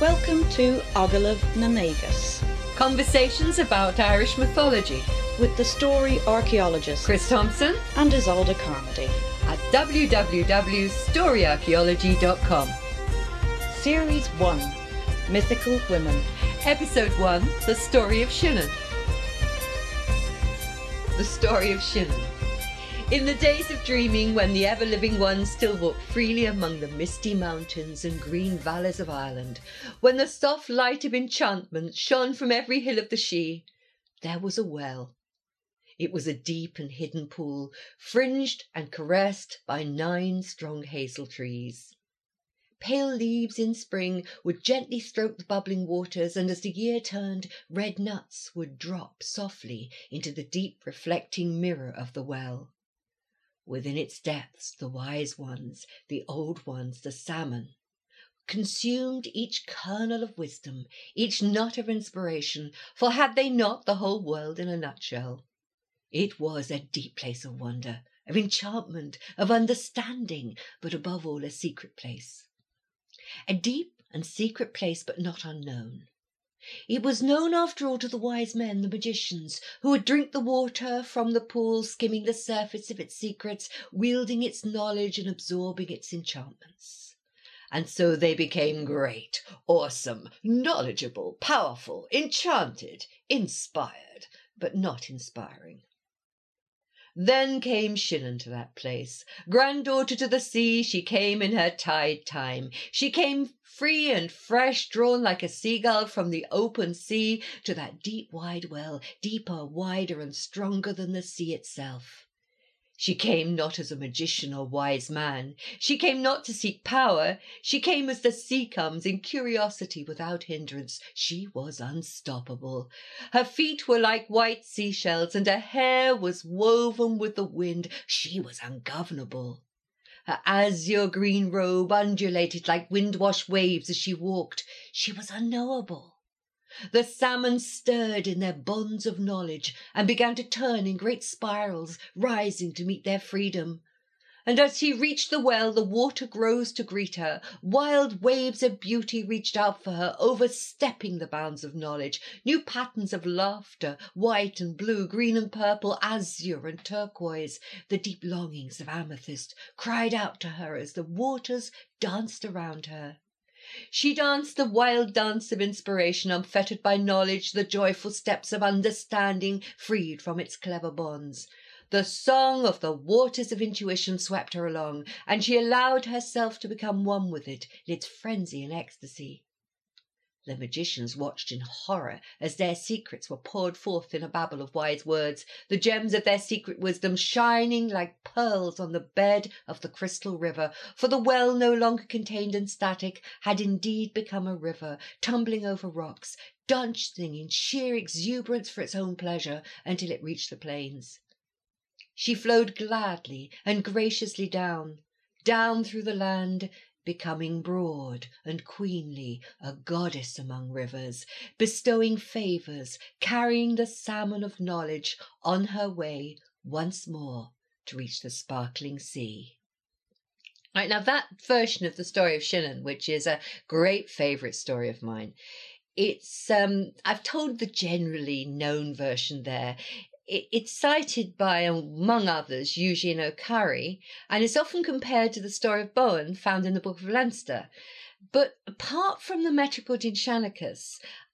Welcome to Ogalav Nanegas Conversations about Irish mythology with the story archaeologist Chris Thompson and Isolde Carmody. at www.storyarchaeology.com. Series 1 Mythical Women. Episode 1 The Story of Shinnon. The Story of Shinnon. In the days of dreaming, when the ever living ones still walked freely among the misty mountains and green valleys of Ireland, when the soft light of enchantment shone from every hill of the Shee, there was a well. It was a deep and hidden pool, fringed and caressed by nine strong hazel trees. Pale leaves in spring would gently stroke the bubbling waters, and as the year turned, red nuts would drop softly into the deep reflecting mirror of the well. Within its depths, the wise ones, the old ones, the salmon, consumed each kernel of wisdom, each nut of inspiration, for had they not the whole world in a nutshell? It was a deep place of wonder, of enchantment, of understanding, but above all a secret place. A deep and secret place, but not unknown. It was known after all to the wise men, the magicians, who would drink the water from the pool, skimming the surface of its secrets, wielding its knowledge and absorbing its enchantments. And so they became great, awesome, knowledgeable, powerful, enchanted, inspired, but not inspiring. Then came Shinnon to that place. Granddaughter to the sea, she came in her tide time. She came free and fresh, drawn like a seagull from the open sea to that deep wide well, deeper, wider, and stronger than the sea itself. She came not as a magician or wise man. She came not to seek power. She came as the sea comes, in curiosity without hindrance. She was unstoppable. Her feet were like white seashells, and her hair was woven with the wind. She was ungovernable. Her azure green robe undulated like wind-washed waves as she walked. She was unknowable. The salmon stirred in their bonds of knowledge and began to turn in great spirals, rising to meet their freedom. And as she reached the well, the water rose to greet her. Wild waves of beauty reached out for her, overstepping the bounds of knowledge. New patterns of laughter, white and blue, green and purple, azure and turquoise, the deep longings of amethyst, cried out to her as the waters danced around her. She danced the wild dance of inspiration, unfettered by knowledge, the joyful steps of understanding, freed from its clever bonds. The song of the waters of intuition swept her along, and she allowed herself to become one with it in its frenzy and ecstasy. The magicians watched in horror as their secrets were poured forth in a babble of wise words, the gems of their secret wisdom shining like pearls on the bed of the crystal river, for the well no longer contained and static had indeed become a river, tumbling over rocks, dancing in sheer exuberance for its own pleasure until it reached the plains. She flowed gladly and graciously down, down through the land, becoming broad and queenly, a goddess among rivers, bestowing favours, carrying the salmon of knowledge on her way once more to reach the sparkling sea. Right now, that version of the story of Shinnon, which is a great favourite story of mine, it's um, I've told the generally known version there. It, it's cited by, among others, Eugene O'Curry, and is often compared to the story of Bowen found in the Book of Leinster. But apart from the metrical in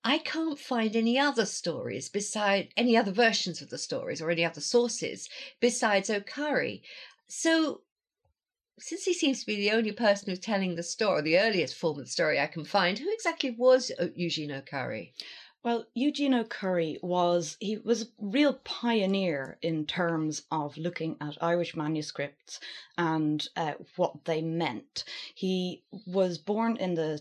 I can't find any other stories beside any other versions of the stories or any other sources besides O'Curry. So since he seems to be the only person who's telling the story, the earliest form of the story I can find, who exactly was uh, Eugene O'Curry? Well, Eugene O'Curry was he was a real pioneer in terms of looking at Irish manuscripts and uh, what they meant. He was born in the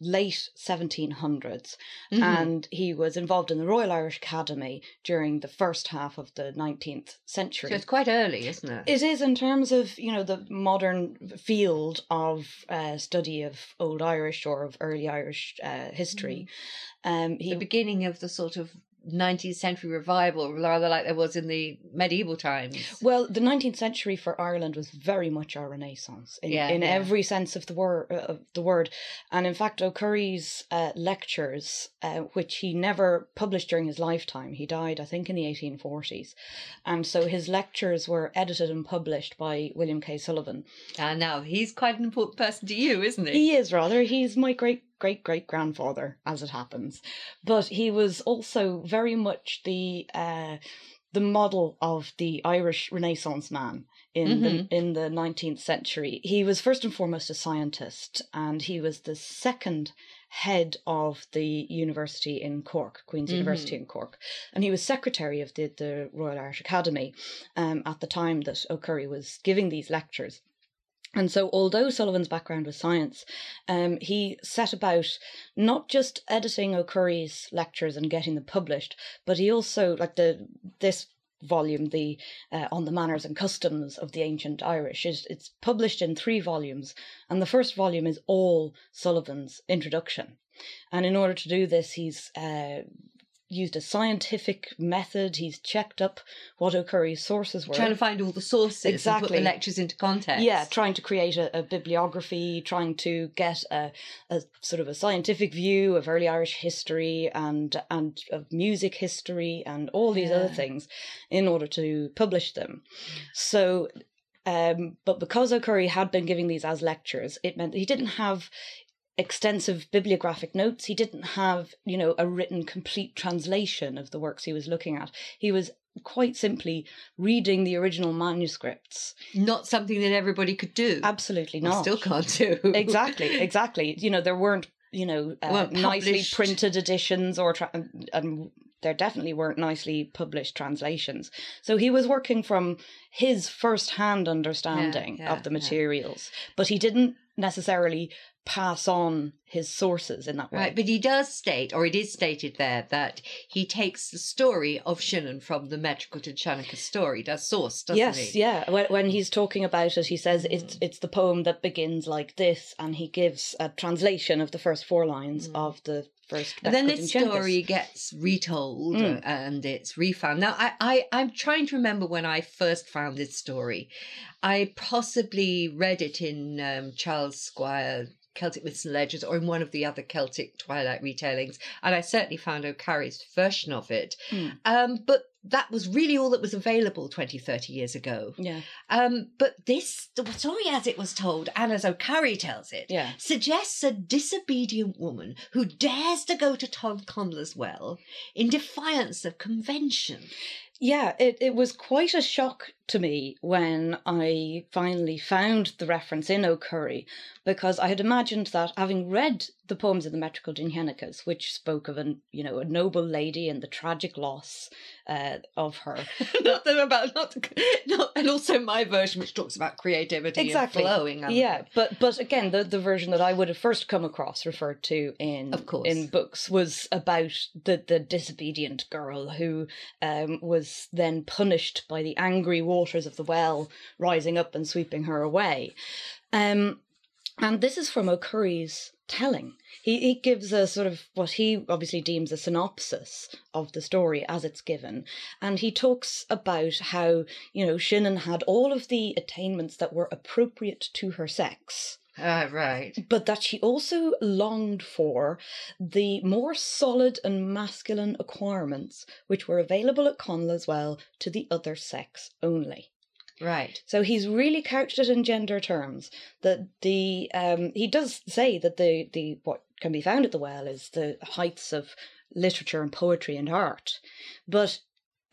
late 1700s Mhm. and he was involved in the Royal Irish Academy during the first half of the 19th century. So it's quite early, isn't it? It is in terms of you know the modern field of uh, study of Old Irish or of early Irish uh, history. Um, he the beginning of the sort of 19th century revival, rather like there was in the medieval times. Well, the 19th century for Ireland was very much a renaissance in, Yeah, in yeah. every sense of the word. Uh, of the word, and in fact, O'Curry's uh, lectures, uh, which he never published during his lifetime, he died, I think, in the 1840s, and so his lectures were edited and published by William K. Sullivan. And now he's quite an important person to you, isn't he? He is rather. He's my great great great grandfather, as it happens. But he was also very much the uh, the model of the Irish Renaissance man in the in the nineteenth century. He was first and foremost a scientist, and he was the second head of the university in Cork, Queen's University in Cork, and he was secretary of the the Royal Irish Academy um, at the time that O'Curry was giving these lectures. And so, although Sullivan's background was science, um, he set about not just editing O'Curry's lectures and getting them published, but he also, like the this volume, the uh, on the manners and customs of the ancient Irish, is it's published in three volumes, and the first volume is all Sullivan's introduction. And in order to do this, he's uh, used a scientific method. He's checked up what O'Curry's sources were. Trying to find all the sources and put Exactly. the lectures into context. Yeah, trying to create a, a bibliography, trying to get a, a sort of a scientific view of early Irish history and and of music history and all these other things in order to publish them. So um, but because O'Curry had been giving these as lectures, it meant that he didn't have extensive bibliographic notes. He didn't have, you know, a written complete translation of the works he was looking at. He was quite simply reading the original manuscripts. Not something that everybody could do. Absolutely not. Still can't do. exactly, exactly. You know, there weren't, you know, uh, Weren't nicely printed editions or, tra- and, and there definitely weren't nicely published translations. So he was working from his first-hand understanding yeah, of the yeah. materials, but he didn't necessarily pass on his sources in that way. Right, but he does state, or it is stated there, that he takes the story of Shinnon from the Metrical Dindshenchas story, does source, doesn't yes, he? yeah. When, when he's talking about it, he says it's it's the poem that begins like this, and he gives a translation of the first four lines mm. of the first. And then this story gets retold Mm. and it's refound. Now, I, I, I'm trying to remember when I first found this story. I possibly read it in um, Charles Squire. Celtic Myths and Legends, or in one of the other Celtic Twilight retellings, and I certainly found O'Curry's version of it. Mm. Um, but that was really all that was available 20, 30 years ago. Yeah, Um, but this, the story as it was told, and as O'Carry tells it, yeah. suggests a disobedient woman who dares to go to Tom Connla's well in defiance of convention. Yeah, it, it was quite a shock to me when I finally found the reference in O'Curry because I had imagined that having read the poems of the metrical Dindshenchas, which spoke of an you know a noble lady and the tragic loss uh, of her, not that about not, not, and also my version, which talks about creativity Exactly. and flowing. and- yeah, but but again, the the version that I would have first come across referred to in Of course. in books was about the the disobedient girl who um, was then punished by the angry waters of the well rising up and sweeping her away. Um, and this is from O'Curry's telling. He he gives a sort of what he obviously deems a synopsis of the story as it's given, and he talks about how you know Shinnon had all of the attainments that were appropriate to her sex. Ah, right. But that she also longed for the more solid and masculine acquirements which were available at Connla's well to the other sex only. Right. So he's really couched it in gender terms. That the um, he does say that the the what can be found at the well is the heights of literature and poetry and art, but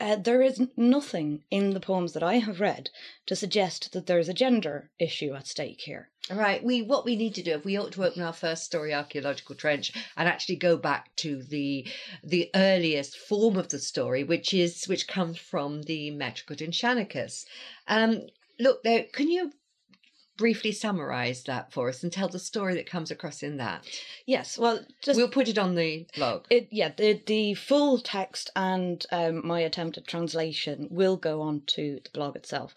uh, there is nothing in the poems that I have read to suggest that there is a gender issue at stake here. Right. We what we need to do if we ought to open our first story archaeological trench and actually go back to the the earliest form of the story, which is which comes from the Metrical Dindshenchas. Um look there can you briefly summarize that for us and tell the story that comes across in that? Yes, well, just we'll put it on the blog. It yeah, the the full text and um, my attempted translation will go on to the blog itself.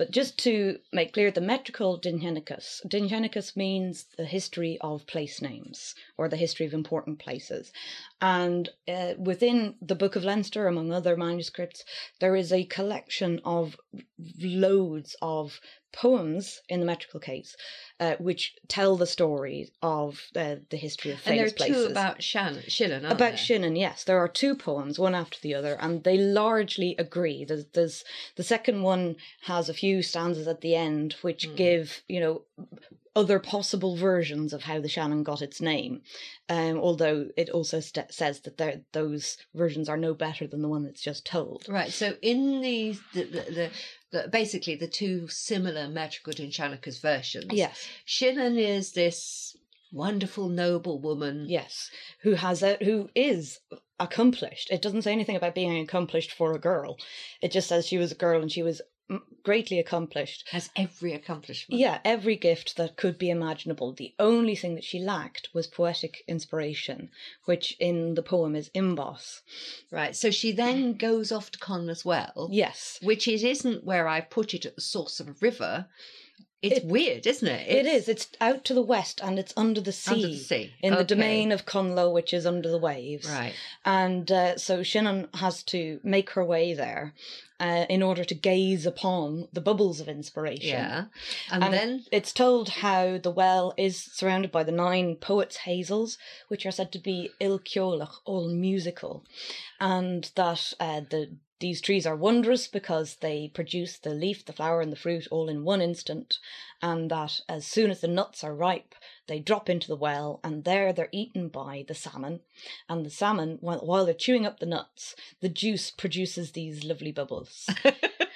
But just to make clear, the metrical Dindshenchas. Dindshenchas means the history of place names or the history of important places. And uh, within the Book of Leinster, among other manuscripts, there is a collection of loads of poems in the metrical case, uh, which tell the story of uh, the history of famous And there are places. two about Shannon, Shillen, About there? Shannon, yes, there are two poems, one after the other, and they largely agree. There's, there's the second one has a few stanzas at the end which Mm. give you know other possible versions of how the Shannon got its name, um, although it also st- says that those versions are no better than the one that's just told. Right. So in the the, the, the, the basically the two similar Metrical Dindshenchas versions. Yes, Shillen is this wonderful noble woman. yes, who has a who is accomplished. It doesn't say anything about being accomplished for a girl. It just says she was a girl and she was greatly accomplished. Has every accomplishment. Yeah, every gift that could be imaginable. The only thing that she lacked was poetic inspiration, which in the poem is imbas. Right. So she then goes off to Connla's well. Yes. Which it isn't where I put it at the source of a river. It's It- weird, isn't it? It It's. It's out to the west and it's under the sea. under the sea. In the domain of Connla, which is under the waves. Right. And uh, so Shannon has to make her way there uh, in order to gaze upon the bubbles of inspiration. Yeah. And, And then It's told how the well is surrounded by the nine poets' hazels, which are said to be ilceolach, all musical, and that uh, the these trees are wondrous because they produce the leaf, the flower, and the fruit all in one instant, and that as soon as the nuts are ripe, they drop into the well, and there they're eaten by the salmon. And the salmon, while, they're chewing up the nuts, the juice produces these lovely bubbles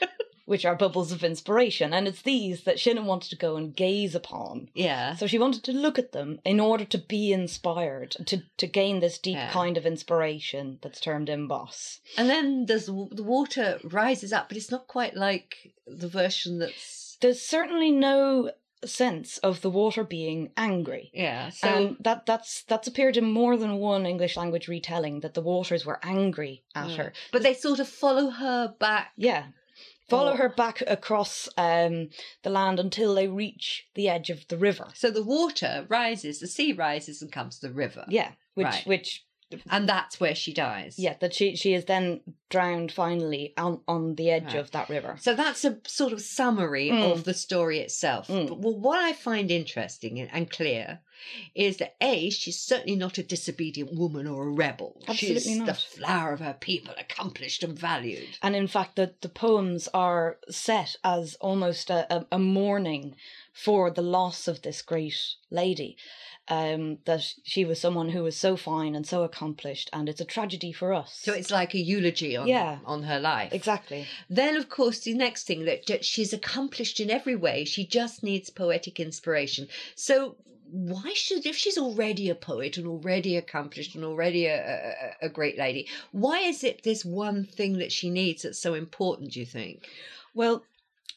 which are bubbles of inspiration. And it's these that Shannon wanted to go and gaze upon. yeah. So she wanted to look at them in order to be inspired, to, to gain this deep Yeah. kind of inspiration that's termed imbas. And then there's the the water rises up, but it's not quite like the version that's There's certainly no sense of the water being angry. yeah. So and that that's that's appeared in more than one English language retelling that the waters were angry at Yeah. her. but they sort of follow her back. Yeah. Follow her back across um, the land until they reach the edge of the river. So the water rises, the sea rises and comes to the river. Yeah, which Right. which And that's where she dies. yeah, that she she is then drowned finally on on the edge Right. of that river. So that's a sort of summary Mm. of the story itself. Mm. But well, what I find interesting and- clear is that A, she's certainly not a disobedient woman or a rebel. Absolutely she's the flower of her people, accomplished and valued. And in fact, the the poems are set as almost a, a, a mourning for the loss of this great lady. Um, that she was someone who was so fine and so accomplished, and it's a tragedy for us. So it's like a eulogy on, Yeah. on her life. exactly. Then, of course, the next thing that, that she's accomplished in every way, she just needs poetic inspiration. So, why should, if she's already a poet and already accomplished and already a, a, a great lady, why is it this one thing that she needs that's so important, do you think? Well,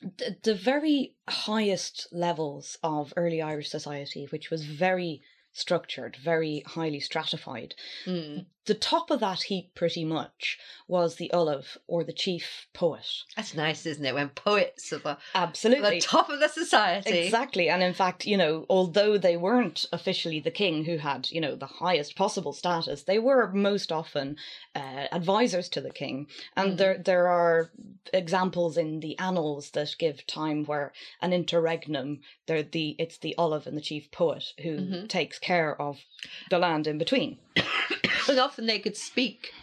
the, the very highest levels of early Irish society, which was very structured, very highly stratified, Mm. The top of that heap pretty much was the Ollamh or the chief poet. That's nice, isn't it? When poets are the, Absolutely. the top of the society. Exactly. And in fact, you know, although they weren't officially the king who had, you know, the highest possible status, they were most often uh, advisors to the king. And Mhm. there there are examples in the annals that give time where an interregnum, they're the it's the ollamh and the chief poet who Mhm. takes care of the land in between. And often they could speak.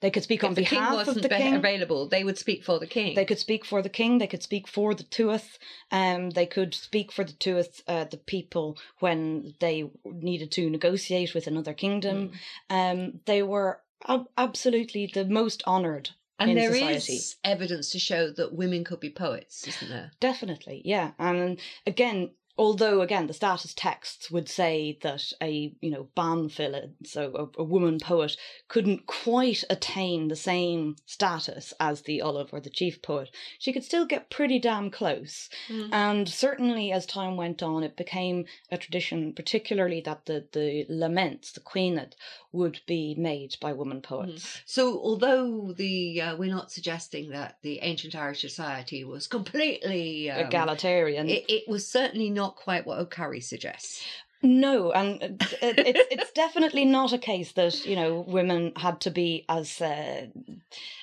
They could speak on if the king behalf wasn't of the king. available, they would speak for the king. They could speak for the king. They could speak for the Tuath. Um, they could speak for the Tuath, uh, the people, when they needed to negotiate with another kingdom. Mm. Um, they were ab- absolutely the most honoured. And in there is society. evidence to show that women could be poets, isn't there? Definitely, yeah. And again, although again the status texts would say that a you know banfile, so a, a woman poet, couldn't quite attain the same status as the Ollamh or the chief poet, she could still get pretty damn close. Mm. And certainly, as time went on, it became a tradition, particularly that the, the laments, the caoineadh, would be made by woman poets. So, although the uh, we're not suggesting that the ancient Irish society was completely um, Egalitarian. it, it was certainly not quite what O'Curry suggests. No, and it, it's it's definitely not a case that you know women had to be as uh,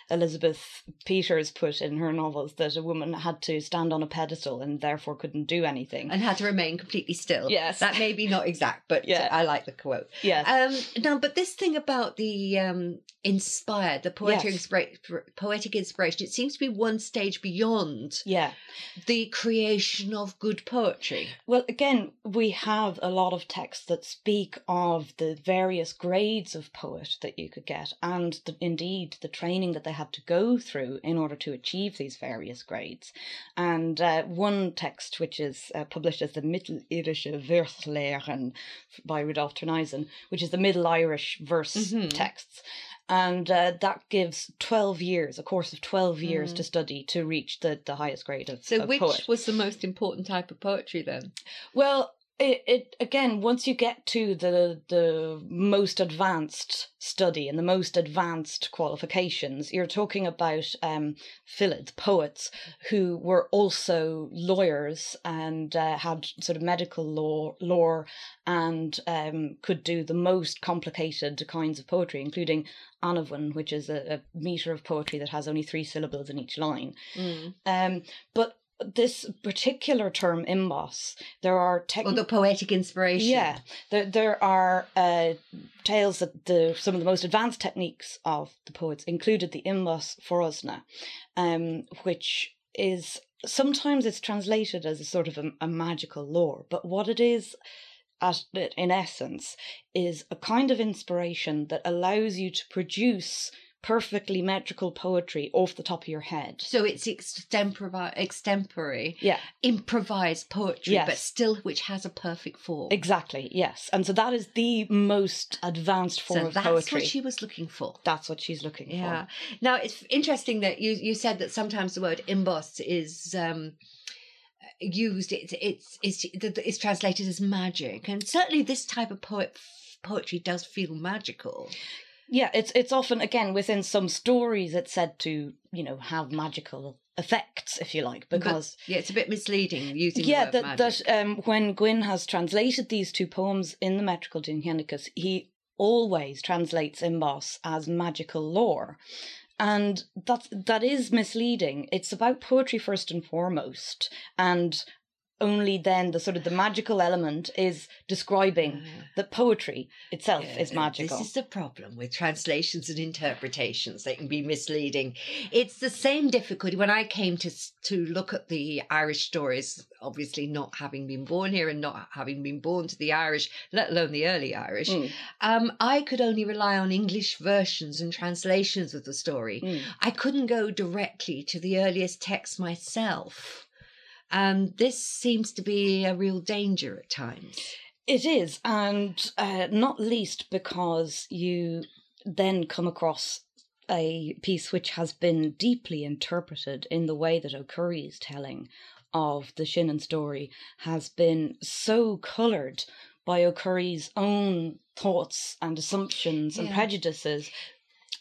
Elizabeth Peters put in her novels that a woman had to stand on a pedestal and therefore couldn't do anything and had to remain completely still. Yes. that may be not exact, but Yeah. I like the quote. Yes, Um, no, but this thing about the um, inspired, the poetic, Yes. inspira- poetic inspiration, it seems to be one stage beyond yeah. the creation of good poetry. Well, again, we have a lot of texts that speak of the various grades of poet that you could get, and the, indeed the training that they had to go through in order to achieve these various grades. And uh, one text, which is uh, published as the Mittelirische Verslehren by Rudolf Thurneysen, which is the Middle Irish verse Mhm. texts. And uh, that gives 12 years, a course of 12 years Mm. to study to reach the, the highest grade of, So, of which poet. was the most important type of poetry then? Well, it, it again once you get to the the most advanced study and the most advanced qualifications, you're talking about um, poets who were also lawyers and uh, had sort of medical law law and um, could do the most complicated kinds of poetry, including anamain, which is a, a meter of poetry that has only three syllables in each line. Um, but this particular term imbas, there are Or technical. the poetic inspiration? Yeah, there there are uh, tales that the some of the most advanced techniques of the poets included the imbos forosnai, um, which is sometimes it's translated as a sort of a, a magical lore, but what it is, at in essence, is a kind of inspiration that allows you to produce perfectly metrical poetry off the top of your head. So it's extempore, extempore, Yeah. improvised poetry, Yes. but still which has a perfect form. Exactly, yes. And so that is the most advanced form so of that's poetry. That's what she was looking for. That's what she's looking for. Yeah. Now it's interesting that you you said that sometimes the word imbas is um used it's it's it's it's translated as magic and certainly this type of poet poetry does feel magical. Yeah, it's it's often again within some stories it's said to, you know, have magical effects, if you like, But, because yeah, it's a bit misleading using yeah, the word that magic. that um, when Gwynn has translated these two poems in the metrical Dindshenchas, he always translates Imbas as magical lore. And that that is misleading. It's about poetry first and foremost, and only then the sort of the magical element is describing that poetry itself Yeah, is magical. This is the problem with translations and interpretations. They can be misleading. It's the same difficulty when I came to to look at the Irish stories. Obviously, not having been born here and not having been born to the Irish, let alone the early Irish, Mm, um, I could only rely on English versions and translations of the story. mm. I couldn't go directly to the earliest text myself. And this seems to be a real danger at times. It is, and uh, not least because you then come across a piece which has been deeply interpreted in the way that O'Curry's telling of the Shinnon story has been so coloured by O'Curry's own thoughts and assumptions and Yeah. prejudices.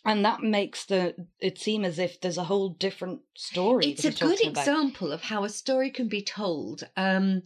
And that makes the it seem as if there's a whole different story. It's a good about. example of how a story can be told um,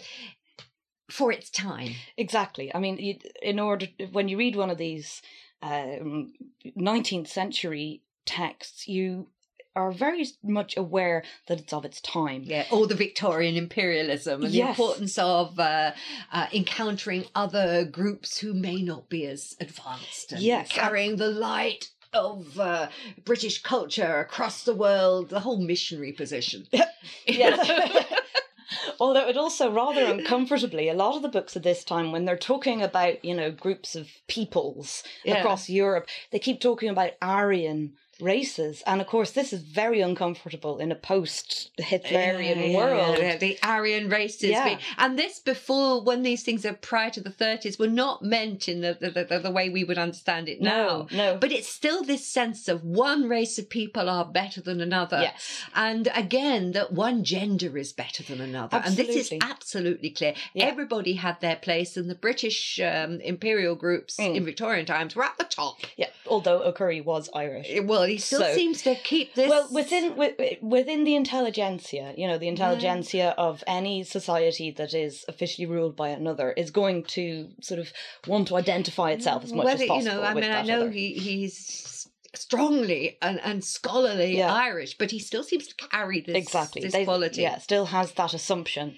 for its time. Exactly. I mean, you, in order when you read one of these um, 19th century texts, you are very much aware that it's of its time. Yeah, or the Victorian imperialism and the importance of uh, uh, encountering other groups who may not be as advanced and Yes. carrying the light of uh, British culture across the world, the whole missionary position. Yes. Although it also rather uncomfortably, a lot of the books at this time, when they're talking about, you know, groups of peoples Yeah. across Europe, they keep talking about Aryan races. And of course, this is very uncomfortable in a post Hitlerian Yeah, world. yeah, the Aryan races. Yeah. and this before, when these things are prior to the 30s, were not meant in the, the, the, the way we would understand it now. No, no. But it's still this sense of one race of people are better than another. yes. And again, that one gender is better than another. Absolutely. And this is Absolutely. clear. Everybody had their place, and the British um, imperial groups Mm. in Victorian times were at the top. Yeah, although O'Curry was Irish. Well, he still So- seems to keep this. Well, within within the intelligentsia, you know, the mm. intelligentsia of any society that is officially ruled by another is going to sort of want to identify mm, itself as much whether as possible. you know, I mean, I know other. he he's strongly and, and scholarly Yeah. Irish, but he still seems to carry this exactly this They- quality. Yeah, still has that assumption.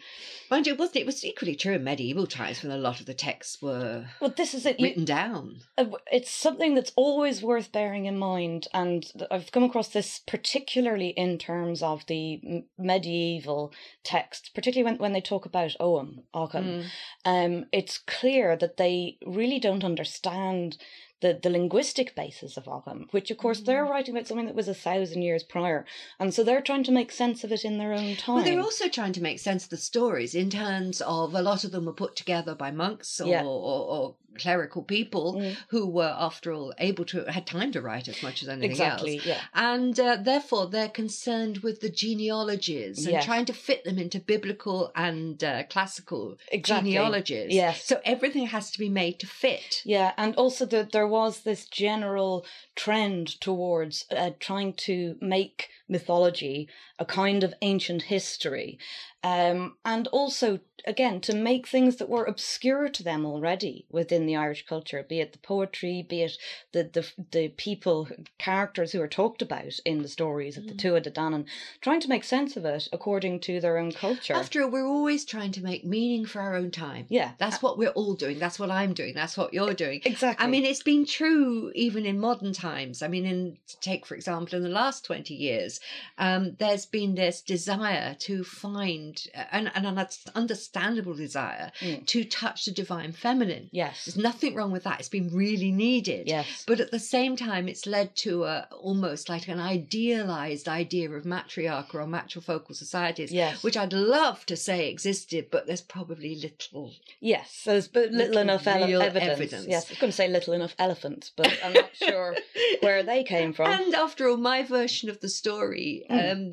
Mind you, it wasn't it was equally true in medieval times when a lot of the texts were Well, this is it. You, written down. uh, it's something that's always worth bearing in mind and i've come across this particularly in terms of the medieval texts particularly when, when they talk about ogham ogham Mm. um, it's clear that they really don't understand the, the linguistic basis of Ogham, which of course they're writing about something that was a thousand years prior. And so they're trying to make sense of it in their own time. Well, they're also trying to make sense of the stories in terms of a lot of them were put together by monks or, Yeah. or, or clerical people Mm. who were, after all, able to had time to write as much as anything exactly, else. yeah. And uh, therefore, they're concerned with the genealogies and Yes. trying to fit them into biblical and uh, classical Exactly. genealogies. Yes. So everything has to be made to fit. Yeah, and also the, there was this general trend towards uh, trying to make mythology a kind of ancient history. Um, and also, again, to make things that were obscure to them already within the Irish culture, be it the poetry, be it the the, the people, characters who are talked about in the stories of the Tuatha De Danann, trying to make sense of it according to their own culture. After all, we're always trying to make meaning for our own time. yeah, That's what we're all doing. That's what I'm doing. That's what you're doing. exactly. I mean, it's been true even in modern times. I mean, in take for example, in the last twenty years, um, there's been this desire to find an, an understandable desire Mm. to touch the divine feminine. yes, There's nothing wrong with that. It's been really needed. yes, But at the same time, it's led to a almost like an idealized idea of matriarchal or matrifocal societies, yes. which I'd love to say existed, but there's probably little. Yes, there's but little, Little enough ele- evidence. evidence. Yes, I was going to say little enough elephants, but I'm not sure where they came from. And after all, my version of the story, Mm. um,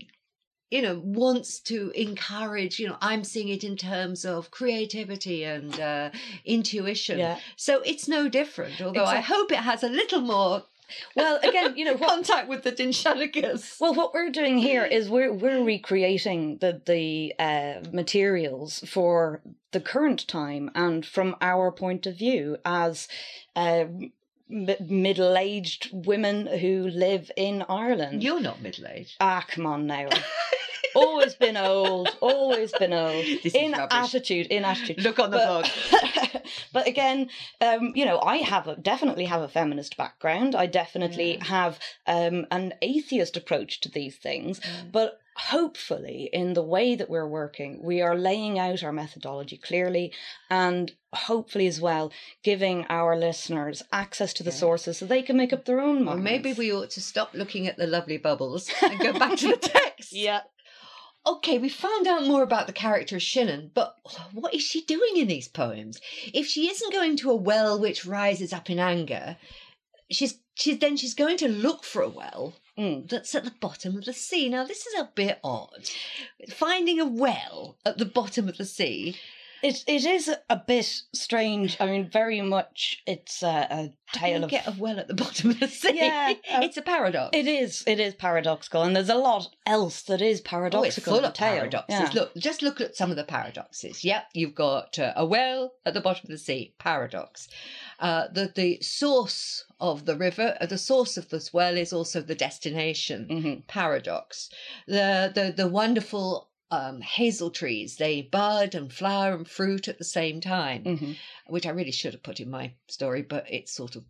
you know, wants to encourage, you know, I'm seeing it in terms of creativity and uh, intuition. yeah. So it's no different, although I hope it has a little more Well, again, you know what? contact with the Dindshenchas. Well, what we're doing here is we're we're recreating the the uh, materials for the current time and from our point of view as uh, m- middle aged women who live in Ireland. You're not middle aged. Ah, come on now. always been old. Always been old. This in attitude. In attitude. Look on the but, blog. but again, um, you know, I have a, definitely have a feminist background. I definitely Yeah. have um, an atheist approach to these things. But hopefully, in the way that we're working, we are laying out our methodology clearly and hopefully as well giving our listeners access to the Yeah. sources so they can make up their own minds. maybe we ought to stop looking at the lovely bubbles and go back to the text. Yeah. Okay, we found out more about the character of Shinnon, but what is she doing in these poems? If she isn't going to a well which rises up in anger, she's she's then she's going to look for a well Mm. that's at the bottom of the sea. Now this is a bit odd. Finding a well at the bottom of the sea. It it is a bit strange. I mean, very much it's a, a tale of get a well at the bottom of the sea. Yeah, uh, it's a paradox. It is. It is paradoxical, and there's a lot else that is paradoxical. Oh, it's full of tale. paradoxes. Yeah. Look, just look at some of the paradoxes. Yep, you've got uh, a well at the bottom of the sea, paradox. Uh, the the source of the river, uh, the source of this well is also the destination, Mhm. paradox. The the the wonderful um, hazel trees, they bud and flower and fruit at the same time, Mhm. which I really should have put in my story, but it sort of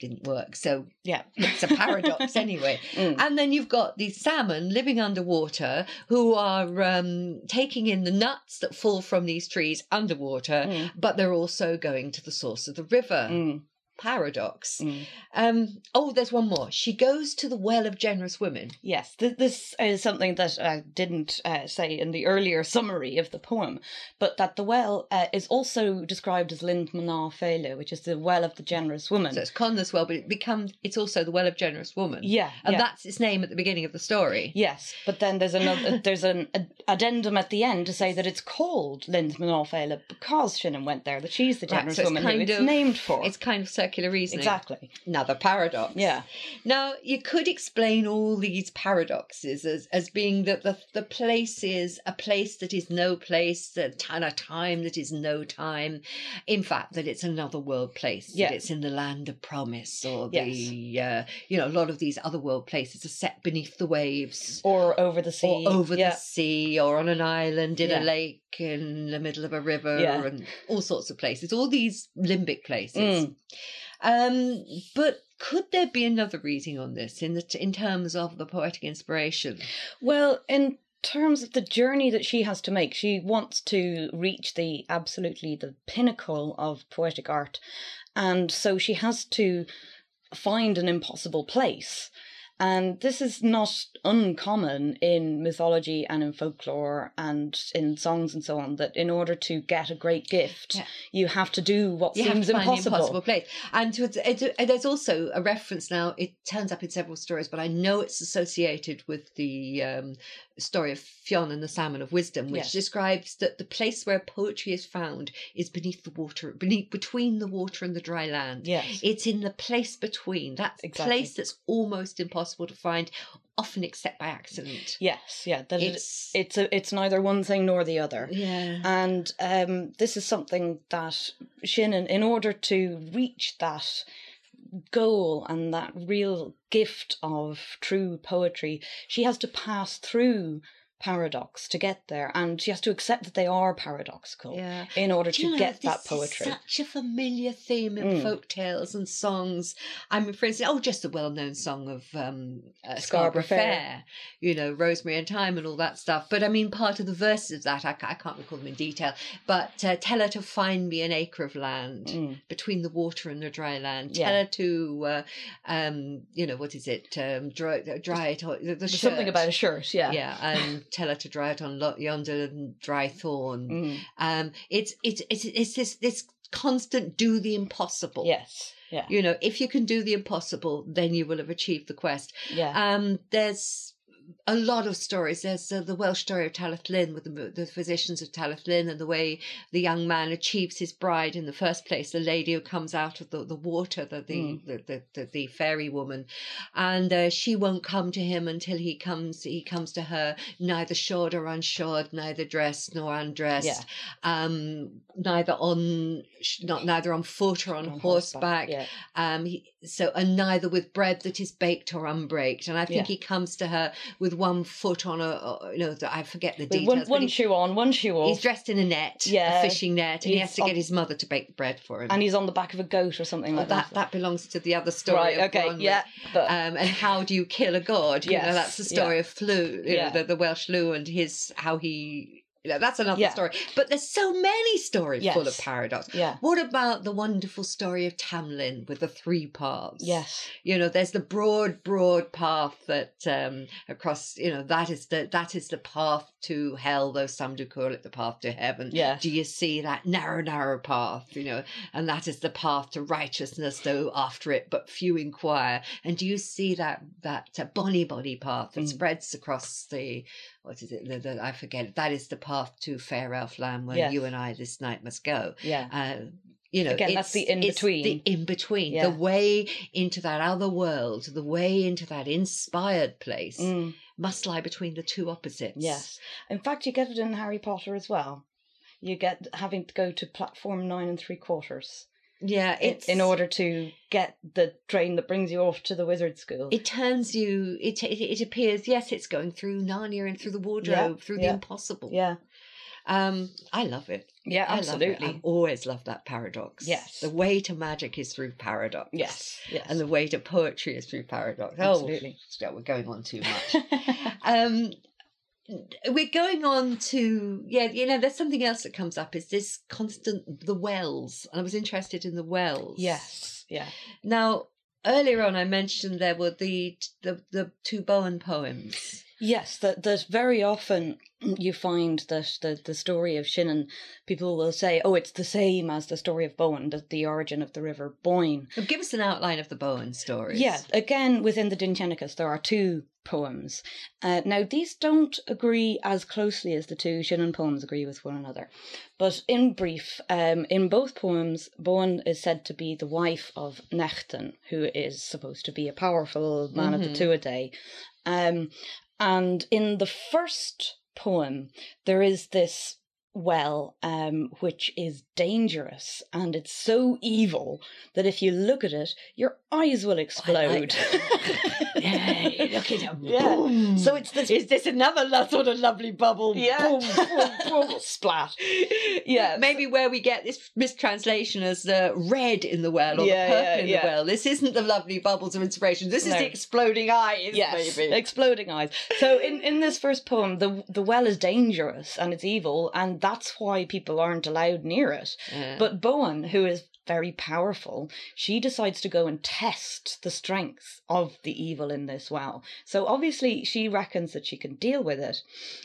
didn't work. So Yeah. it's a paradox anyway. Mm. And then you've got these salmon living underwater who are um, taking in the nuts that fall from these trees underwater, Mm. but they're also going to the source of the river. Mm. Paradox. Mm. Um, oh, there's one more. She goes to the well of generous women. Yes, th- this is something that I didn't uh, say in the earlier summary of the poem, but that the well uh, is also described as Lind Maná Féile, which is the well of the generous woman. So it's Connla's well, but it becomes it's also the well of generous woman. yeah, And yeah. that's its name at the beginning of the story. Yes, but then there's another there's an ad- addendum at the end to say that it's called Lind Maná Féile because Shannon went there, that she's the Right, generous so it's woman who it's of- named for. It's kind of molecular reasoning. Exactly. Another paradox. Yeah. Now, you could explain all these paradoxes as, as being that the, the place is a place that is no place, a and a time that is no time. In fact, that it's another world place, Yeah. that it's in the land of promise, or Yes. the, uh, you know, a lot of these other world places are set beneath the waves. Or over the sea. Or over yeah. the sea, or on an island in Yeah. a lake in the middle of a river, Yeah. and all sorts of places. All these limbic places. Mm. Um, but could there be another reading on this in the in terms of the poetic inspiration? Well, in terms of the journey that she has to make, she wants to reach the absolutely the pinnacle of poetic art. And so she has to find an impossible place. And this is not uncommon in mythology and in folklore and in songs and so on, that in order to get a great gift, Yeah. you have to do what You seems have to find impossible. impossible place. And to, it, it- there's also a reference now. It turns up in several stories, but I know it's associated with the um, story of Fionn and the Salmon of Wisdom, which Yes. describes that the place where poetry is found is beneath the water, beneath between the water and the dry land. Yes. It's in the place between. That Exactly. place that's almost impossible to find, often except by accident. yes, yeah. That it- It's it's a, it's neither one thing nor the other. yeah. And um, this is something that Shannon, in order to reach that goal and that real gift of true poetry, she has to pass through paradox to get there, and she has to accept that they are paradoxical Yeah. in order to know, get that poetry. such a familiar theme in Mm. folk tales and songs. I mean, for instance, oh, just a well-known song of um, uh, Scarborough Scarborough Fair. Fair. you know, Rosemary and Thyme and all that stuff. But I mean, part of the verses of that, I, I can't recall them in detail. But uh, tell her to find me an acre of land Mm. between the water and the dry land. Yeah. Tell her to, uh, um, you know, what is it? Um, dry, dry it. on- The, the something about a shirt, yeah. Yeah, and tell her to dry it on yonder dry thorn. Mm. Um, it's it's it's it's this this constant do the impossible. Yes. Yeah. You know, if you can do the impossible, then you will have achieved the quest. Yeah. Um, there's a lot of stories. There's uh, the Welsh story of Talathlin with the, the physicians of Talathlin and the way the young man achieves his bride in the first place, the lady who comes out of the, the water, the the, Mm. the, the, the the fairy woman, and uh, she won't come to him until he comes. He comes to her neither shod or unshod, neither dressed nor undressed, Yeah. um, neither on not neither on foot or on, On horseback. Yeah. Um, he, so and neither with bread that is baked or unbaked. And I think Yeah. he comes to her with one foot on a, you know, I forget the details. one, one shoe on, one shoe off. he's dressed in a net, Yeah. a fishing net, and he has to on- get his mother to bake the bread for him. and he's on the back of a goat or something Oh, like that that. that belongs to the other story. right, okay, Bronwyn. yeah. But Um, and how do you kill a god? You know, that's the story of Lleu, you Yeah. know, the, the Welsh Lleu and his how he. You know, that's another Yeah. story. But there's so many stories full of paradox. yeah. What about the wonderful story of Tam Lin with the three paths? Yes. you know there's the broad broad path that um across you know that is the that is the path to hell though some do call it the path to heaven Yeah. do you see that narrow narrow path you know and that is the path to righteousness though after it but few inquire and do you see that that uh, bonny body path that Mm. spreads across the what is it the, the, i forget that is the path to fair elfland where Yes. you and i this night must go Yeah. uh, you know, Again, that's the it's in-between. The in between, Yeah. the way into that other world, the way into that inspired place, Mm, must lie between the two opposites. yes. In fact, you get it in Harry Potter as well. You get having to go to platform nine and three quarters yeah. It's in order to get the train that brings you off to the wizard school. It turns you. It, it it appears. Yes, it's going through Narnia and through the wardrobe, through the impossible. yeah. Um, I love it. Yeah. I. Absolutely. Always love that paradox. Yes. The way to magic is through paradox. Yes. Yes. And the way to poetry is through paradox. Absolutely. Oh, we're going on too much. um we're going on to yeah you know there's something else that comes up is this constant the wells and i was interested in the wells yes. Yeah. now earlier on i mentioned there were the the, the two bowen poems Yes, that that very often you find that the, the story of Shannon, people will say, oh, it's the same as the story of Bowen, the, the origin of the River Boyne. give us an outline of the bowen stories Yeah, again, within the Dindshenchas, there are two poems. Uh, now, these don't agree as closely as the two Shinnon poems agree with one another. But in brief, um, in both poems, Boan is said to be the wife of Nechten, who is supposed to be a powerful man of the Tuatha. Um, and in the first poem, there is this well, um, which is dangerous and it's so evil that if you look at it, your eyes will explode. Look at him. Yeah. Boom. So it's this- Is this another lo- sort of lovely bubble? Yeah. Boom, boom, boom. Splat. Yeah. Maybe where we get this mistranslation as the red in the well or Yeah, the purple yeah, in yeah. the well. This isn't the lovely bubbles of inspiration. This is No. the exploding eyes, Yes, maybe. exploding eyes. So in, in this first poem, the the well is dangerous and it's evil, and that's why people aren't allowed near it. Yeah. But Boann, who is very powerful, she decides to go and test the strength of the evil in this well. So obviously she reckons that she can deal with it.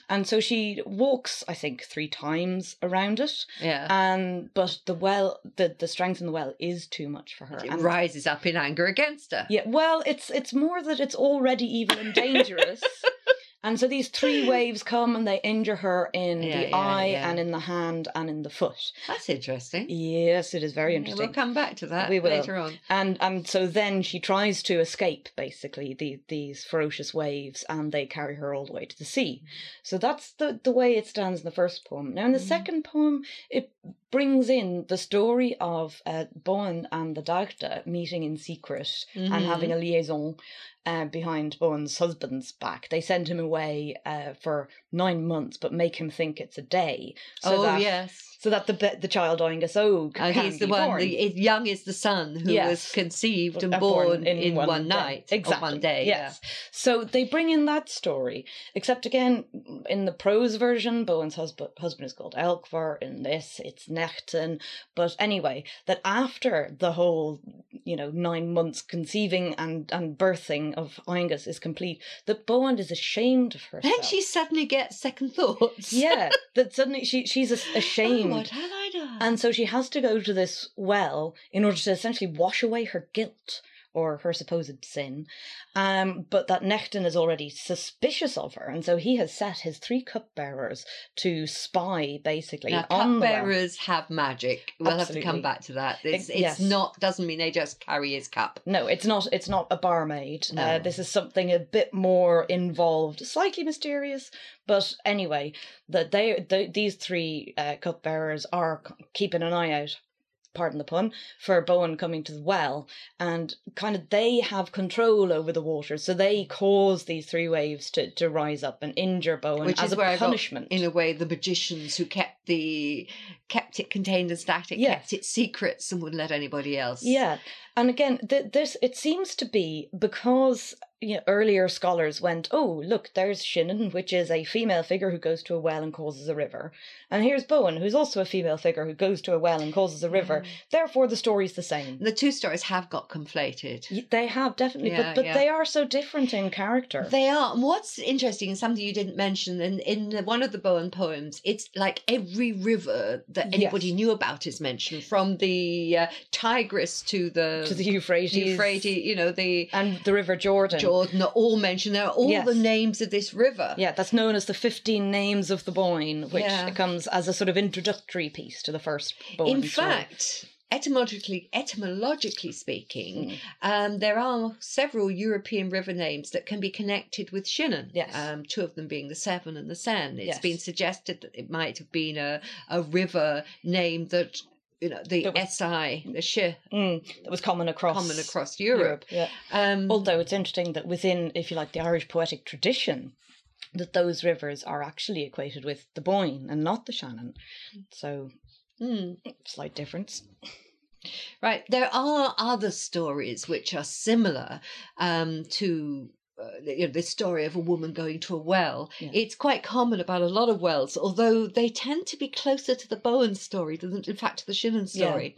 And so she walks, I think, three times around it. yeah. And but the well the, the strength in the well is too much for her. it And- rises up in anger against her. yeah, well, it's it's more that it's already evil and dangerous. and so these three waves come and they injure her in Yeah, the yeah, eye yeah. and in the hand and in the foot. That's interesting. Yes, it is very interesting. We'll come back to that We will. later on. and and so then she tries to escape basically the these ferocious waves and they carry her all the way to the sea so that's the the way it stands in the first poem now in the Mhm. second poem it brings in the story of uh, Boann and the doctor meeting in secret and Mhm. having a liaison uh, behind Boann's husband's back. They send him away uh, for nine months, but make him think it's a day. So oh, that, yes. So that the the child Oingus Og can he's the be one, born. the young is the son who was conceived and Uh, born, in, one, day. night. exactly Or one day. Yes, so they bring in that story, except again in the prose version, Boann's husband husband is called Elcmar. In this, it's Nechten. But anyway, that after the whole, you know, nine months conceiving and and birthing of Oingus is complete, that Boann is ashamed of herself. Then she suddenly gets second thoughts. yeah, that suddenly she she's ashamed. What had I done? And so she has to go to this well in order to essentially wash away her guilt or her supposed sin. Um, but that Nechten is already suspicious of her, and so he has set his three cupbearers to spy basically now, cupbearers have magic. We'll have to come back to that. It's, it's yes. not doesn't mean they just carry his cup. No, it's not. It's not a barmaid. No. Uh, this is something a bit more involved, slightly mysterious. But anyway, that they, the, these three uh, cupbearers are keeping an eye out. Pardon the pun for Boann coming to the well, and kind of they have control over the water, so they cause these three waves to, to rise up and injure Boann Which as is a where I got, punishment. in a way, the magicians who kept the kept it contained and static, Yes. kept its secrets, and wouldn't let anybody else. Yeah, and again, th- this it seems to be because you know, earlier scholars went, "Oh, look, there's Shinnon, which is a female figure who goes to a well and causes a river, and here's Boann, who's also a female figure who goes to a well and causes a river. Therefore, the story's the same." The two stories have got conflated. They have definitely, Yeah, but but yeah. they are so different in character. They are. And what's interesting and something you didn't mention in, in one of the Boann poems, it's like every river that anybody Yes. knew about is mentioned, from the uh, Tigris to the, to the Euphrates, Euphrates, you know, the and the River Jordan. Jordan, are all mentioned. There are all Yes. the names of this river. Yeah, that's known as the 15 Names of the Boyne, which Yeah. comes as a sort of introductory piece to the first Boyne In story. fact, etymologically, etymologically speaking, Mm. um, there are several European river names that can be connected with Shinnon. Yes. Um, two of them being the Severn and the Seine. It's Yes. been suggested that it might have been a, a river name that, you know, the was- SI, the Shi, Mm, that was common across common across Europe. Yeah. Um, Although it's interesting that within, if you like, the Irish poetic tradition, that those rivers are actually equated with the Boyne and not the Shannon. So, mm. slight difference. Right. There are other stories which are similar um, to. Uh, you know, this story of a woman going to a well. Yeah. It's quite common about a lot of wells, although they tend to be closer to the Boann story than, in fact, to the Shinnon Yeah. story.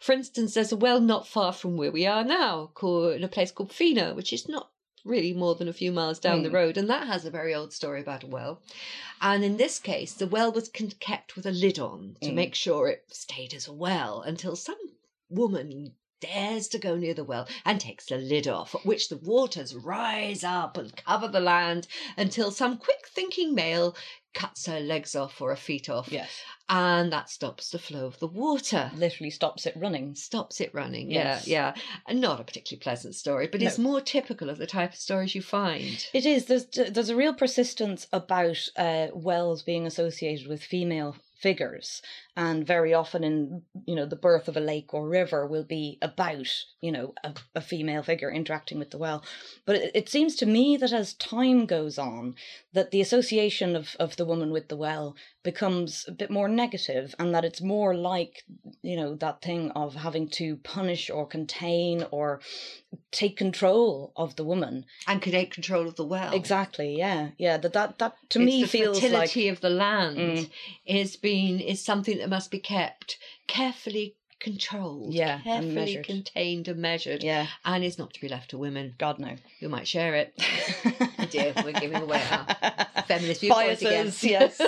For instance, there's a well not far from where we are now, called, in a place called Fina, which is not really more than a few miles down the Mm. road, and that has a very old story about a well. And in this case, the well was con- kept with a lid on to Mm. make sure it stayed as a well until some woman dares to go near the well and takes the lid off, at which the waters rise up and cover the land until some quick thinking male cuts her legs off or her feet off. Yes. And that stops the flow of the water. Literally stops it running. Stops it running. Yes. Yeah, yeah. And not a particularly pleasant story, but it's more typical of the type of stories you find. It is. There's there's a real persistence about uh, wells being associated with female figures, and very often in you know the birth of a lake or river will be about you know a, a female figure interacting with the well. But it, it seems to me that as time goes on, that the association of of the woman with the well becomes a bit more negative, and that it's more like you know that thing of having to punish or contain or take control of the woman And could take control of the well. Exactly. Yeah. Yeah. That that that to It's me the feels like fertility of the land Mm. is being is something that must be kept carefully controlled, Yeah, and carefully measured. contained and measured, yeah. and is not to be left to women God no. who might share it. Dear, we're giving away our feminist viewpoint again. Yes.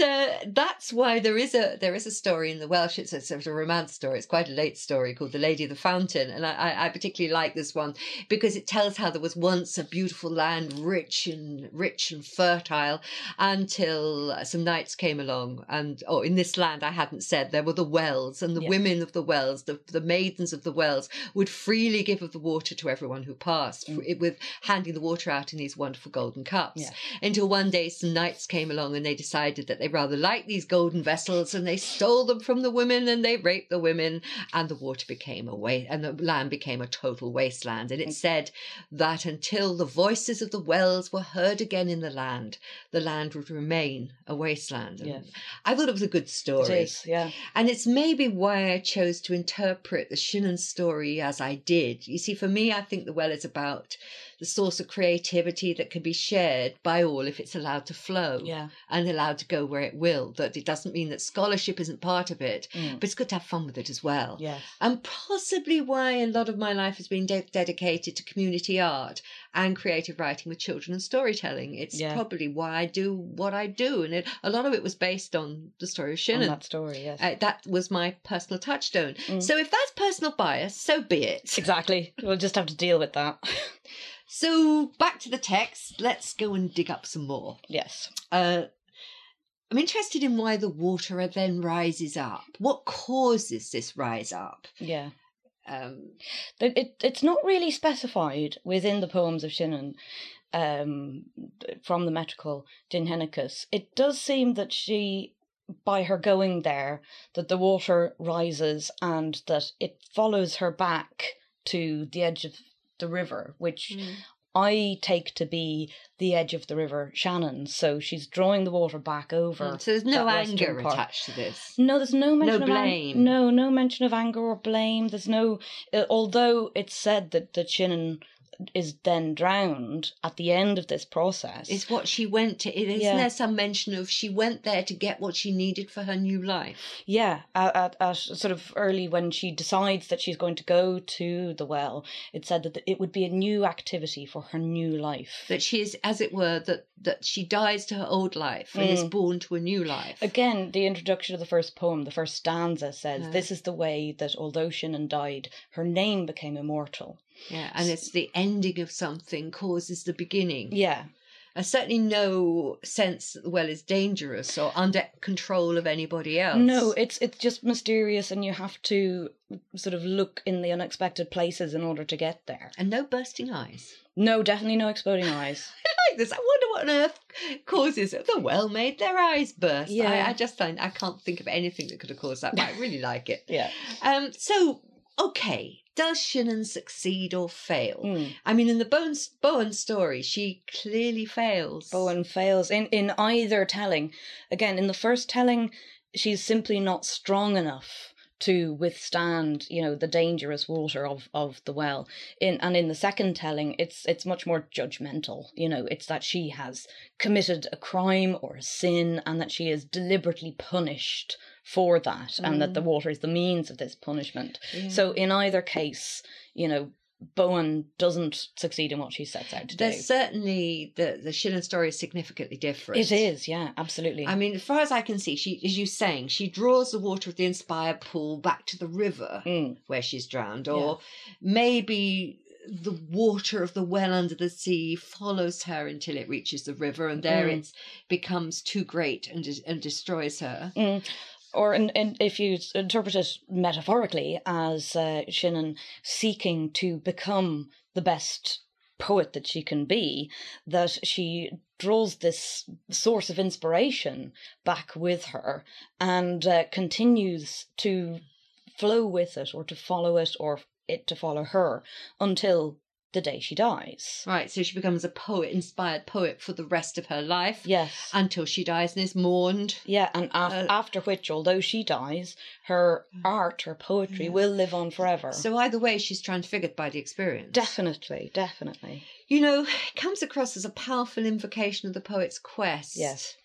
Uh, that's why there is a there is a story in the Welsh. It's a sort of romance story. It's quite a late story called "The Lady of the Fountain," and I, I, I particularly like this one because it tells how there was once a beautiful land, rich and rich and fertile, until some knights came along. And oh, in this land, I hadn't said there were the wells, and the women of the wells, the the maidens of the wells, would freely give of the water to everyone who passed, Mm. with handing the water out in these wonderful golden cups Yeah. until one day some knights came along and they decided that they rather liked these golden vessels and they stole them from the women and they raped the women and the water became a waste and the land became a total wasteland and it said that until the voices of the wells were heard again in the land the land would remain a wasteland And Yes. i thought it was a good story is. Yeah. and it's maybe why I chose to interpret the Shannon story as I did. You see, for me, I think The Well is about the source of creativity that can be shared by all if it's allowed to flow Yeah. and allowed to go where it will. That it doesn't mean that scholarship isn't part of it, Mm. but it's good to have fun with it as well. Yes. And possibly why a lot of my life has been de- dedicated to community art and creative writing with children and storytelling. It's Yeah. probably why I do what I do. And it, a lot of it was based on the story of On Shannon. that story. Yes. Uh, that was my personal touchstone. Mm. So if that's personal bias, so be it. Exactly. We'll just have to deal with that. So back to the text. Let's go and dig up some more. yes. Uh, I'm interested in why the water then rises up. What causes this rise up? Yeah. Um, It, it it's not really specified within the poems of Shannon um, from the metrical Dindshenchas. It does seem that she, by her going there, that the water rises and that it follows her back to the edge of the river, which I take to be the edge of the river Shannon. So she's drawing the water back over. Mm, so there's no anger attached to this. No, there's no mention of ang- blame. no, no mention of anger or blame. There's no, uh, although it's said that that Shannon is then drowned at the end of this process. It's what she went to. Isn't Yeah. there some mention of she went there to get what she needed for her new life? Yeah, at, at, at sort of early when she decides that she's going to go to the well, it said that it would be a new activity for her new life. That she is, as it were, that that she dies to her old life and is Mm. born to a new life. Again, the introduction of the first poem, the first stanza says, Yeah. This is the way that although Shannon died, her name became immortal. Yeah, and it's the ending of something causes the beginning. Yeah, And certainly no sense that the well is dangerous or under control of anybody else. No, it's it's just mysterious, and you have to sort of look in the unexpected places in order to get there. and no bursting eyes. No, definitely no exploding eyes. I like this. I wonder what on earth causes it. The well made their eyes burst. Yeah. I, I just find I can't think of anything that could have caused that, but I really like it. Yeah. Um. So okay, does Shannon succeed or fail? Mm. I mean, in the Boann, Boann story, she clearly fails. Boann fails in in either telling. Again, in the first telling, she's simply not strong enough to withstand, you know, the dangerous water of of the well. In and in the second telling, it's it's much more judgmental. You know, it's that she has committed a crime or a sin, and that she is deliberately punished for that, and that the water is the means of this punishment. Yeah. So in either case, you know, Boann doesn't succeed in what she sets out to do. There's do. certainly the the Shillen story is significantly different. It is, yeah, absolutely. I mean, as far as I can see, she, as you saying, she draws the water of the inspired pool back to the river Mm, where she's drowned, or maybe the water of the well under the sea follows her until it reaches the river, and there Mm. it becomes too great and and destroys her. mm. Or in, in, if you interpret it metaphorically as uh, Shannon seeking to become the best poet that she can be, that she draws this source of inspiration back with her and uh, continues to flow with it or to follow it or it to follow her until the day she dies. Right, so she becomes a poet, inspired poet for the rest of her life Yes. until she dies and is mourned. Yeah, and af- Uh, after which, although she dies, her art, her poetry Yeah. will live on forever. So either way, she's transfigured by the experience. definitely, definitely. You know, it comes across as a powerful invocation of the poet's quest. Yes.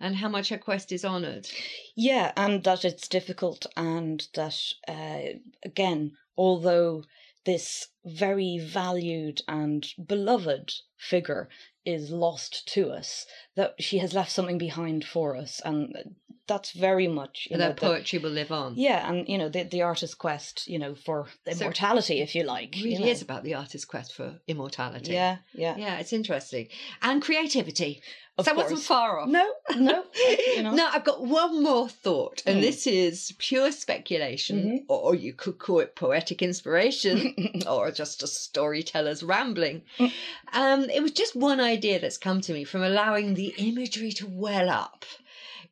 And how much her quest is honoured. Yeah, and that it's difficult, and that, uh, again, although this very valued and beloved figure is lost to us, that she has left something behind for us, and that's very much And know her the- poetry will live on. yeah, and you know the the artist's quest, you know, for So- immortality, if you like. It you know. is about the artist's quest for immortality. Yeah, yeah. Yeah, it's interesting. And creativity. Of so I wasn't far off. No, no, you know. No, I've got one more thought, and Mm. this is pure speculation, Mhm. or you could call it poetic inspiration, or just a storyteller's rambling. Mm. Um, it was just one idea that's come to me from allowing the imagery to well up.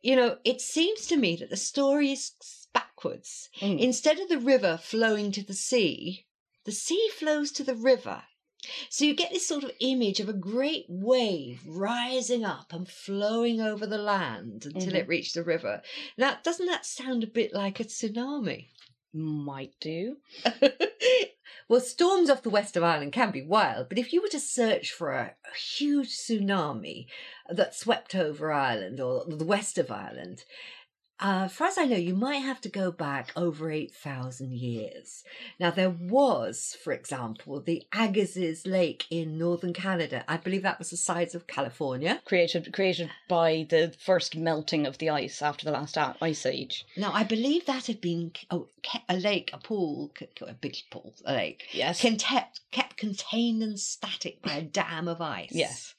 You know, it seems to me that the story is backwards. Mm. Instead of the river flowing to the sea, the sea flows to the river. So you get this sort of image of a great wave rising up and flowing over the land until Mm-hmm. it reached the river. Now, doesn't that sound a bit like a tsunami? Might do. well, storms off the west of Ireland can be wild, but if you were to search for a, huge tsunami that swept over Ireland or the west of Ireland, uh, far as I know, you might have to go back over 8,000 years. Now, there was, for example, the Agassiz Lake in northern Canada. I believe that was the size of California. Created created by the first melting of the ice after the last ice age. Now, I believe that had been oh, a lake, a pool, a big pool, a lake, Yes. kept, kept contained and static by a dam of ice. yes.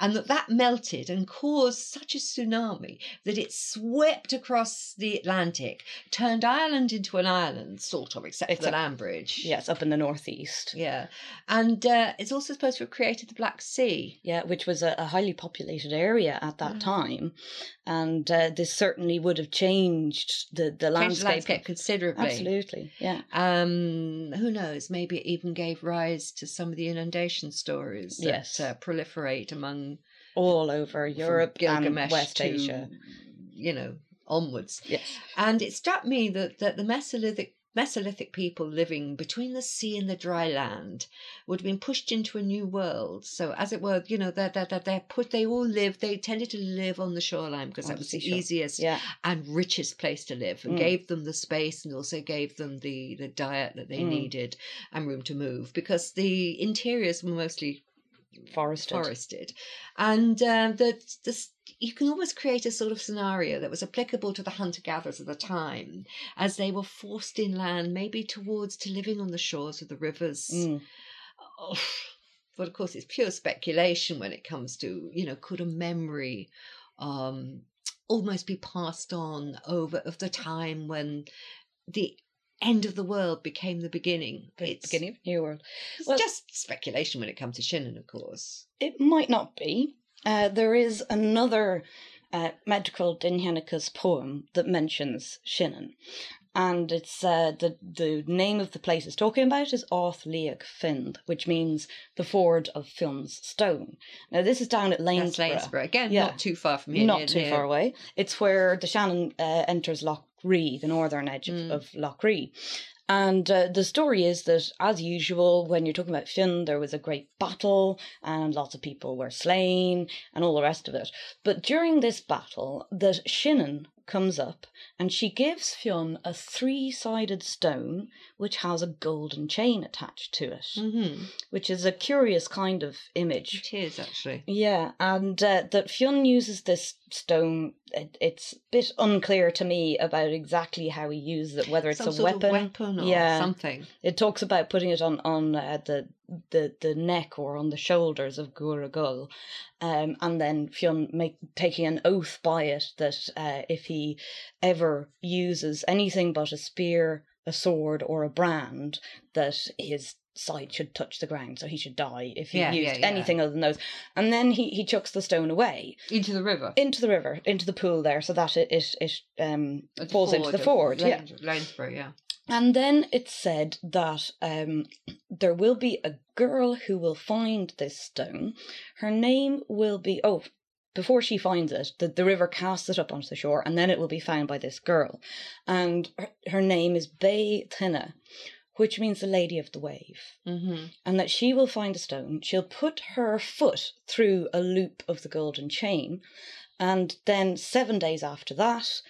And that that melted and caused such a tsunami that it swept across the Atlantic, turned Ireland into an island, sort of, except, for the land bridge. Yes, up in the northeast. Yeah. And uh, it's also supposed to have created the Black Sea. Yeah, which was a, a highly populated area at that Mm. time, and uh, this certainly would have changed the the landscape. the landscape considerably. Absolutely, yeah. Um, who knows? Maybe it even gave rise to some of the inundation stories that Yes. uh, proliferate among All over Europe and Gilgamesh West to, Asia. You know, onwards. Yes. And it struck me that, that the Mesolithic Mesolithic people living between the sea and the dry land would have been pushed into a new world. So, as it were, you know, they're, they're, they're, put, they all live, they tended to live on the shoreline because that was the seashore. easiest Yeah. and richest place to live and Mm. gave them the space and also gave them the, the diet that they Mm. needed and room to move because the interiors were mostly Forested. forested. And um, the, the, you can almost create a sort of scenario that was applicable to the hunter gatherers of the time as they were forced inland, maybe towards to living on the shores of the rivers. Mm. Oh, but of course, it's pure speculation when it comes to, you know, could a memory um, almost be passed on over of the time when the end of the world became the beginning? The It's, beginning of New World. it's Well- just speculation when it comes to Shannon, of course. It might not be. Uh, there is another uh, Metrical Dindshenchas poem that mentions Shinnon. And it's uh, the the name of the place it's talking about is Áth Liac Find, which means the ford of Finn's stone. Now this is down at Lanesborough. Lanesborough. Again, Yeah. not too far from here. not too far away. It's where the Shannon uh, enters Loch Ree, the northern edge of, Mm. of Loch Ree. And uh, the story is that, as usual, when you're talking about Finn, there was a great battle and lots of people were slain and all the rest of it. But during this battle, the Shinnon comes up and she gives Fionn a three sided stone which has a golden chain attached to it, Mm-hmm. which is a curious kind of image. It is actually. Yeah, and uh, that Fionn uses this stone. It, it's a bit unclear to me about exactly how he uses it, whether it's Some a weapon. weapon or yeah, something. it talks about putting it on on uh, the the the neck or on the shoulders of Guragul, um, and then Fionn make taking an oath by it that uh, if he ever uses anything but a spear, a sword, or a brand, that his side should touch the ground, so he should die if he Yeah, used yeah, yeah. anything other than those. And then he he chucks the stone away Into the river. into the river, into the pool there, so that it it, it um the falls into the of ford. Yeah. Lanes- Lanesborough, yeah. And then it's said that um, there will be a girl who will find this stone. Her name will be, oh, before she finds it, the, the river casts it up onto the shore, and then it will be found by this girl. And her, her name is Bé Thuinne, which means the Lady of the Wave. Mm-hmm. And that she will find a stone, she'll put her foot through a loop of the golden chain, and then seven days after that,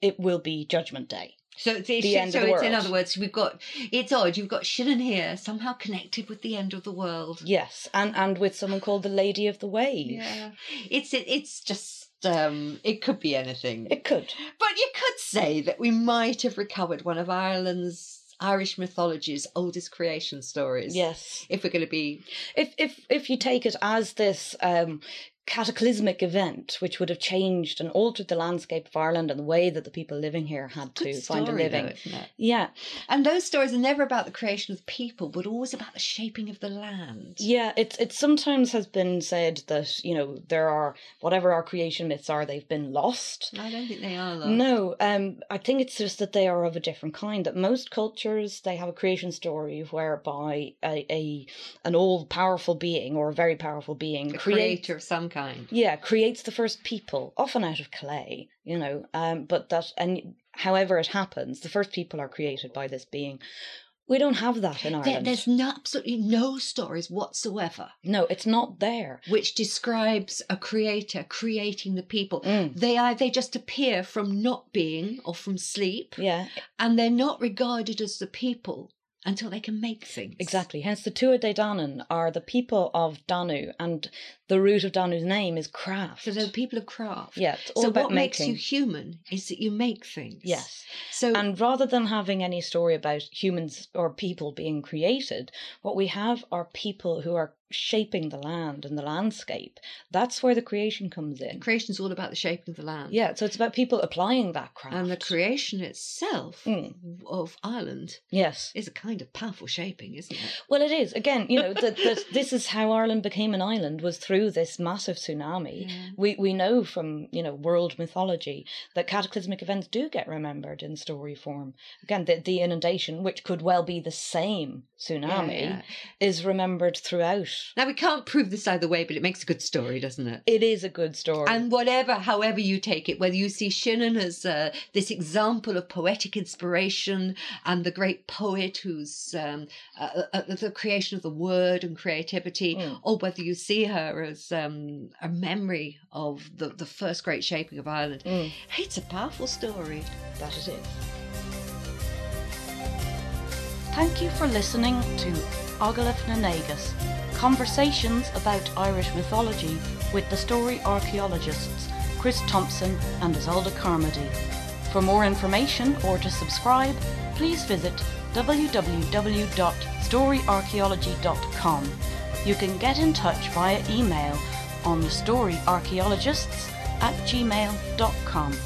it will be Judgment Day. So it's, it's The end so of the it's in other words, we've got it's odd. You've got Shannon here somehow connected with the end of the world. Yes, and and with someone called the Lady of the Wave. Yeah, it's it, it's just um, it could be anything. It could. But you could say that we might have recovered one of Ireland's Irish mythology's oldest creation stories. Yes. If we're going to be If if if you take it as this um cataclysmic event which would have changed and altered the landscape of Ireland and the way that the people living here had to good find a living. though. Yeah. And those stories are never about the creation of people, but always about the shaping of the land. Yeah, it's it sometimes has been said that, you know, there are whatever our creation myths are, they've been lost. I don't think they are. Though. No, um, I think it's just that they are of a different kind. That most cultures they have a creation story whereby a, a an all powerful being or a very powerful being a creator of some kind. yeah creates the first people, often out of clay, you know. Um, but that and however it happens, the first people are created by this being. We don't have that in There, Ireland. there's no, absolutely no stories whatsoever No, it's not there. which describes a creator creating the people. Mm. They are they just appear from not being or from sleep, Yeah, and they're not regarded as the people until they can make things. exactly. Hence, the Tuatha Dé Danann are the people of Danu, and the root of Danu's name is craft. So they're the people of craft. yeah, So what makes you human is that you make things. Yes. So And rather than having any story about humans or people being created, what we have are people who are shaping the land and the landscape. That's where the creation comes in. creation is all about the shaping of the land. Yeah, so it's about people applying that craft. And the creation itself Mm. of Ireland Yes. is a kind of powerful shaping, isn't it? Well, it is. Again, you know, that this is how Ireland became an island was through this massive tsunami. Yeah. We we know from you know world mythology that cataclysmic events do get remembered in story form. Again, the, the inundation, which could well be the same tsunami, Yeah, yeah. is remembered throughout. Now we can't prove this either way, but it makes a good story, doesn't it? It is a good story. And whatever, however you take it, whether you see Shannon as uh, this example of poetic inspiration and the great poet who's um, uh, uh, the creation of the word and creativity, Mm. or whether you see her as um, a memory of the, the first great shaping of Ireland, Mm, it's a powerful story. that it is. Thank you for listening to Ogalith na Nagus, conversations about Irish mythology with the story archaeologists Chris Thompson and Isolde Carmody. For more information or to subscribe, please visit www.storyarchaeology.com. You can get in touch via email on the storyarchaeologists at gmail.com.